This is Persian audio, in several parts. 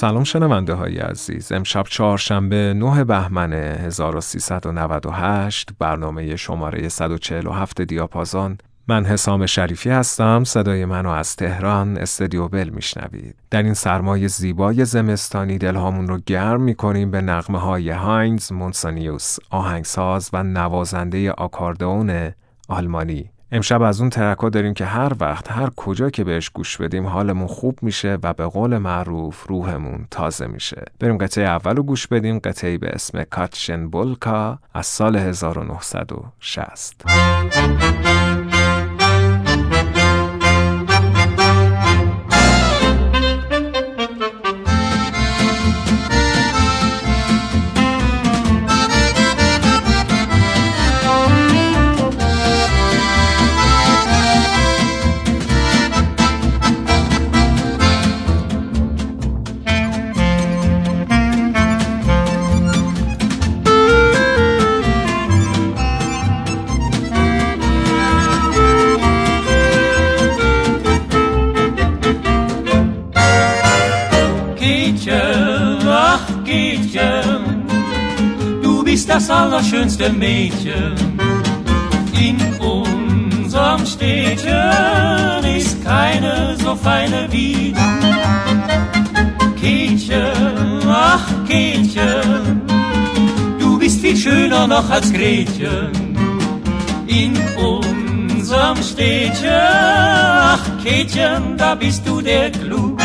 سلام شنونده های عزیز. امشب چهارشنبه 9 بهمن 1398 برنامه شماره 147 دیاپازان من حسام شریفی هستم صدای منو از تهران استدیو بل میشنوید. در این سرمای زیبای زمستانی دلهامون رو گرم می‌کنیم به نغمه های هاینز مونسانیوس آهنگساز و نوازنده آکاردئون آلمانی. امشب از اون ترکا داریم که هر وقت هر کجا که بهش گوش بدیم حالمون خوب میشه و به قول معروف روحمون تازه میشه. بریم قطعه اول رو گوش بدیم قطعه به اسم کاتشن بولکا از سال 1960 allerschönste Mädchen. In unserem Städtchen ist keine so feine wie Kätchen, ach Kätchen, du bist viel schöner noch als Gretchen. In unserem Städtchen, ach Kätchen, da bist du der Clou.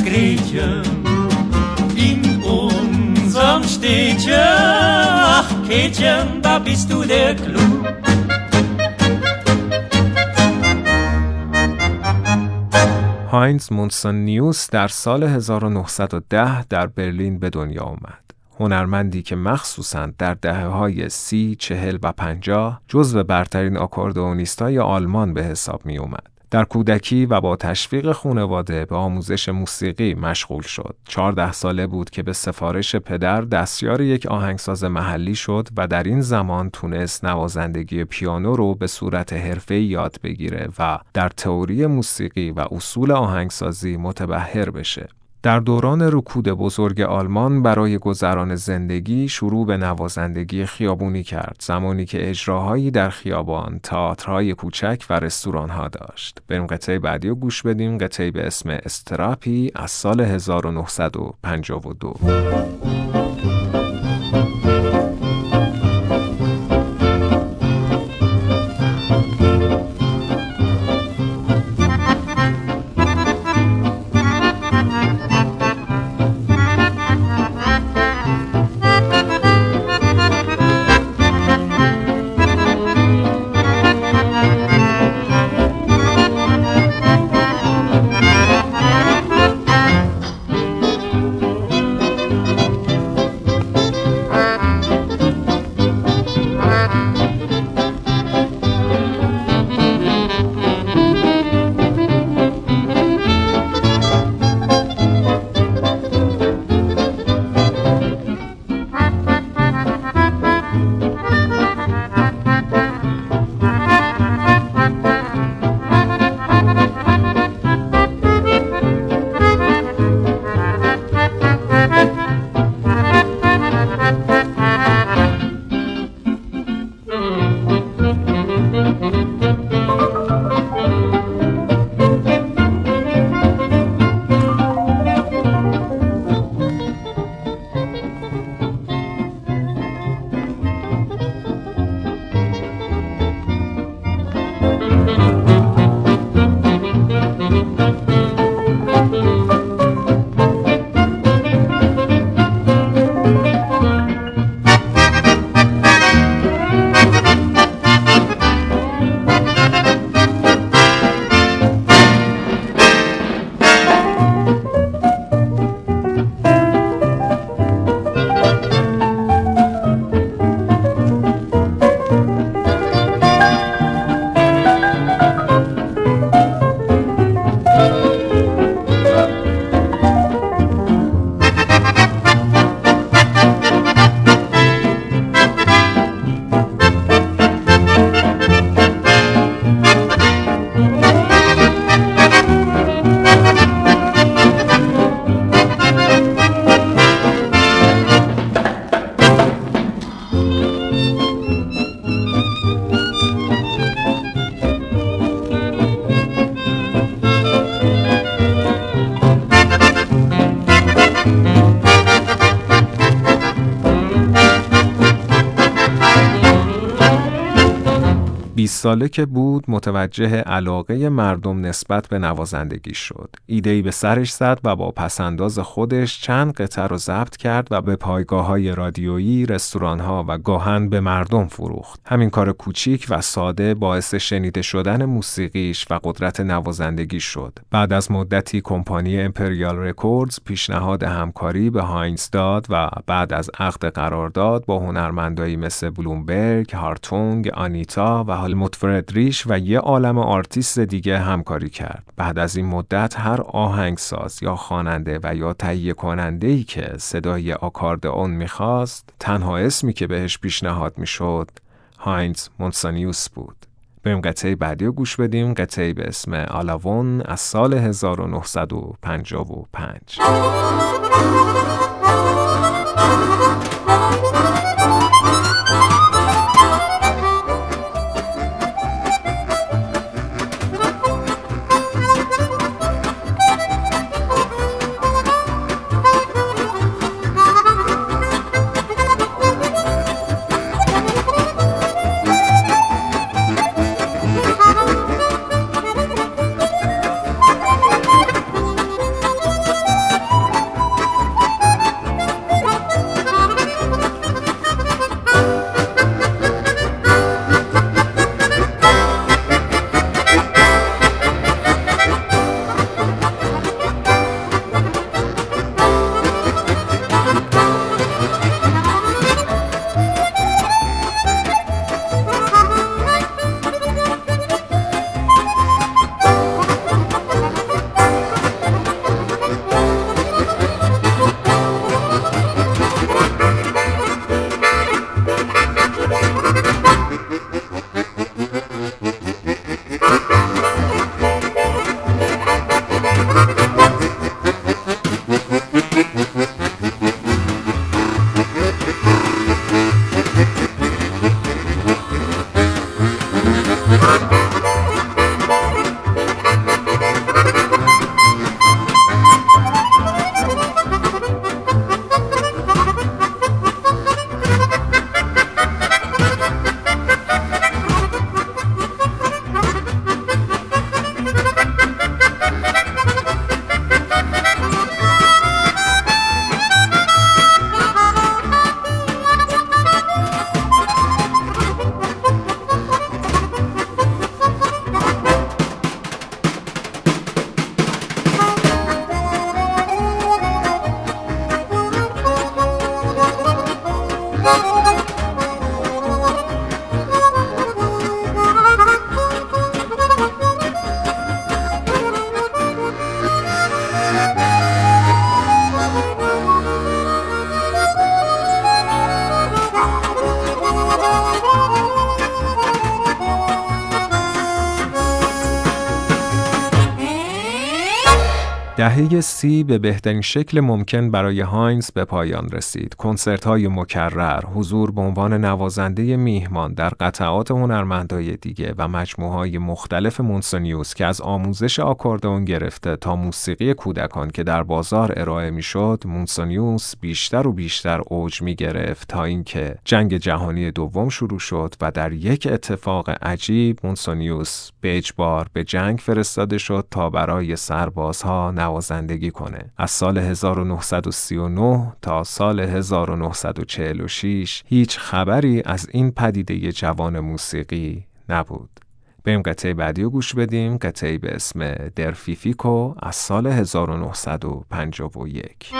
Als Gretchen in unserem Städtchen. Ach, Kätchen, da bist du der Clou. هاینز مونسون نیوس در سال 1910 در برلین به دنیا آمد. هنرمندی که مخصوصا در دهه های سی، چهل و پنجاه جزو برترین آکاردئونیستای آلمان به حساب می اومد. در کودکی و با تشویق خانواده به آموزش موسیقی مشغول شد. 14 ساله بود که به سفارش پدر دستیار یک آهنگساز محلی شد و در این زمان تونست نوازندگی پیانو رو به صورت حرفه‌ای یاد بگیره و در تئوری موسیقی و اصول آهنگسازی متبهر بشه. در دوران رکود بزرگ آلمان برای گذران زندگی شروع به نوازندگی خیابونی کرد زمانی که اجراهایی در خیابان، تئاترهای کوچک و رستورانها داشت. بریم قطعه بعدی رو گوش بدیم قطعه به اسم استراپی از سال 1952 ساله که بود متوجه علاقه مردم نسبت به نوازندگی شد. ایده‌ای به سرش زد و با پس‌انداز خودش چند قطعه رو ضبط کرد و به پایگاه های رادیویی، رستوران ها و گاهاً به مردم فروخت. همین کار کوچیک و ساده باعث شنیده شدن موسیقیش و قدرت نوازندگی شد. بعد از مدتی کمپانی Imperial Records پیشنهاد همکاری به هاینز داد و بعد از عقد قرارداد با هنرمندایی مثل بلومبرگ، هارتونگ، آنیتا و هلموت فردریش و یه عالم آرتیست دیگه همکاری کرد. بعد از این مدت هر آهنگساز یا خواننده و یا تهیه کننده ای که صدای آکاردئون می‌خواست تنها اسمی که بهش پیشنهاد می‌شد هاینز مونسانیوس بود. بریم قطعه بعدی رو گوش بدیم قطعه به اسم آلاون از سال 1955 دهه سی به بهترین شکل ممکن برای هاینز به پایان رسید. کنسرت های مکرر، حضور به عنوان نوازنده میهمان در قطعات هنرمندای دیگه و مجموعه های مختلف مونسونیوس که از آموزش آکوردئون گرفته تا موسیقی کودکان که در بازار ارائه می‌شد، مونسونیوس بیشتر و بیشتر اوج می گرفت تا اینکه جنگ جهانی دوم شروع شد و در یک اتفاق عجیب مونسونیوس به اجبار به جنگ فرستاده شد تا برای سربازها نوازندگی کنه. از سال 1939 تا سال 1946 هیچ خبری از این پدیده جوان موسیقی نبود. بریم قطعه بعدی رو گوش بدیم قطعه به اسم درفیفیکو از سال 1951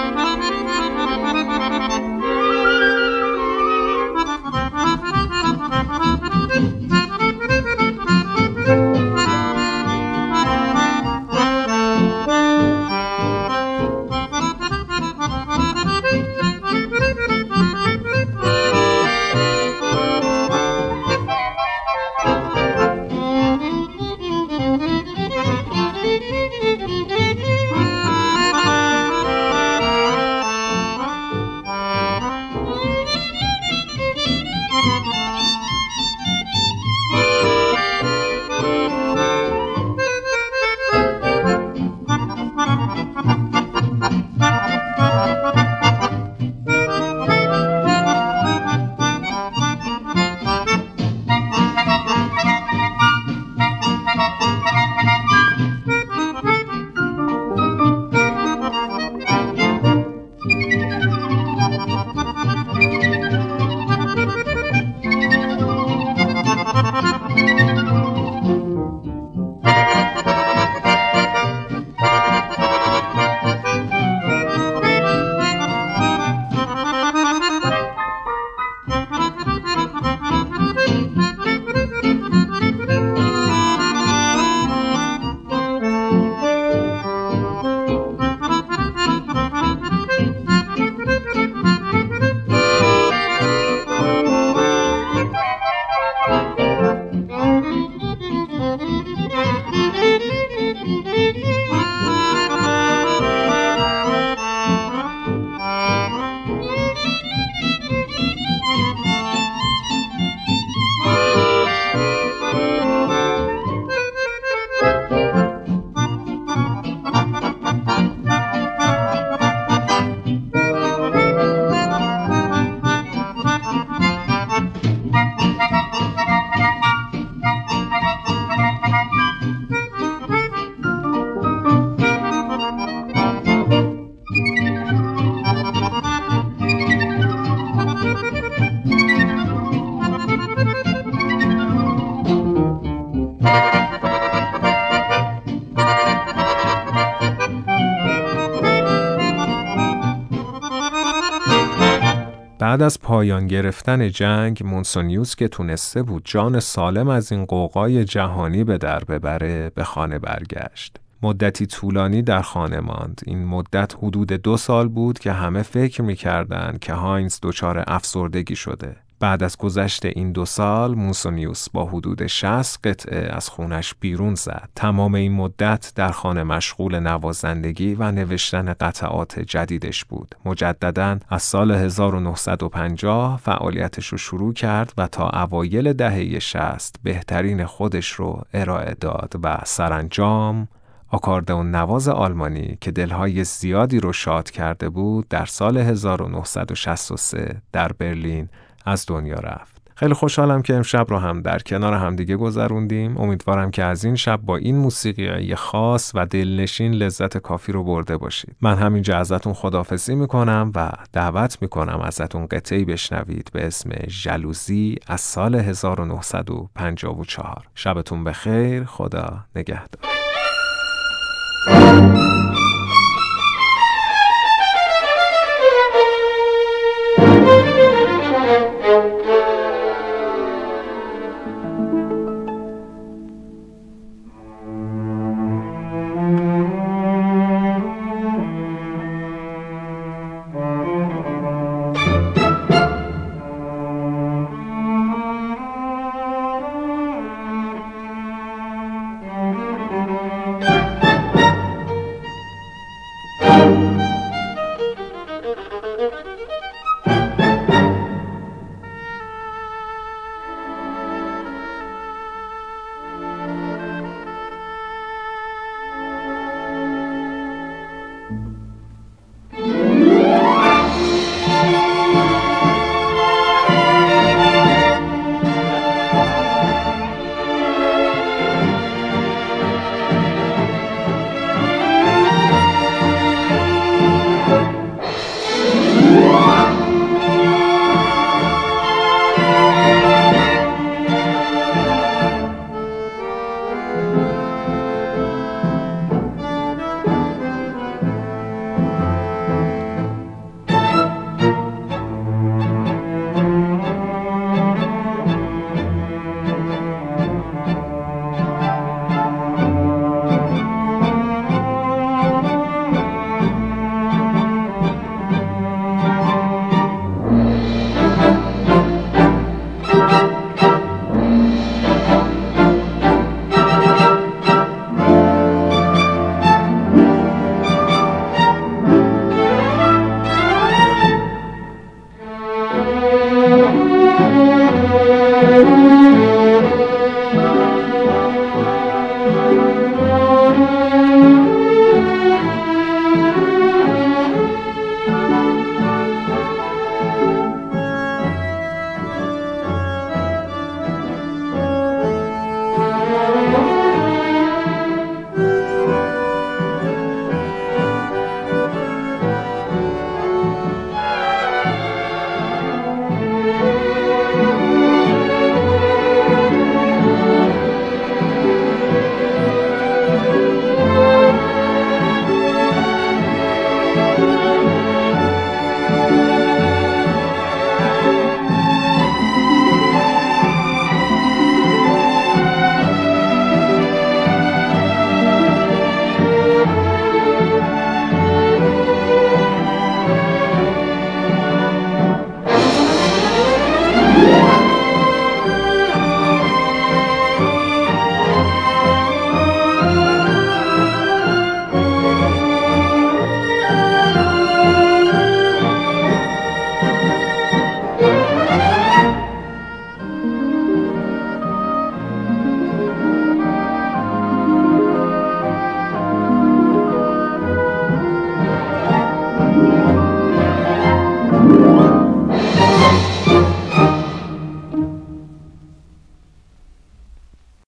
بعد از پایان گرفتن جنگ مونسونیوس که تونسته بود جان سالم از این قوقای جهانی به در ببره به خانه برگشت. مدتی طولانی در خانه ماند. این مدت حدود دو سال بود که همه فکر می‌کردند که هاینز دچار افسردگی شده. بعد از گذشت این دو سال موسونیوس با حدود 60 قطعه از خونش بیرون زد. تمام این مدت در خانه مشغول نوازندگی و نوشتن قطعات جدیدش بود. مجددا از سال 1950 فعالیتش رو شروع کرد و تا اوایل دهه 60 بهترین خودش رو ارائه داد و سرانجام آکاردئون نواز آلمانی که دلهای زیادی رو شاد کرده بود در سال 1963 در برلین از دنیا رفت. خیلی خوشحالم که امشب رو هم در کنار همدیگه گذروندیم. امیدوارم که از این شب با این موسیقی خاص و دلنشین لذت کافی رو برده باشید. من همینجا ازتون خدافزی می‌کنم و دعوت می‌کنم ازتون قطعی بشنوید به اسم جلوزی از سال 1954. شبتون بخیر. خدا نگهدار.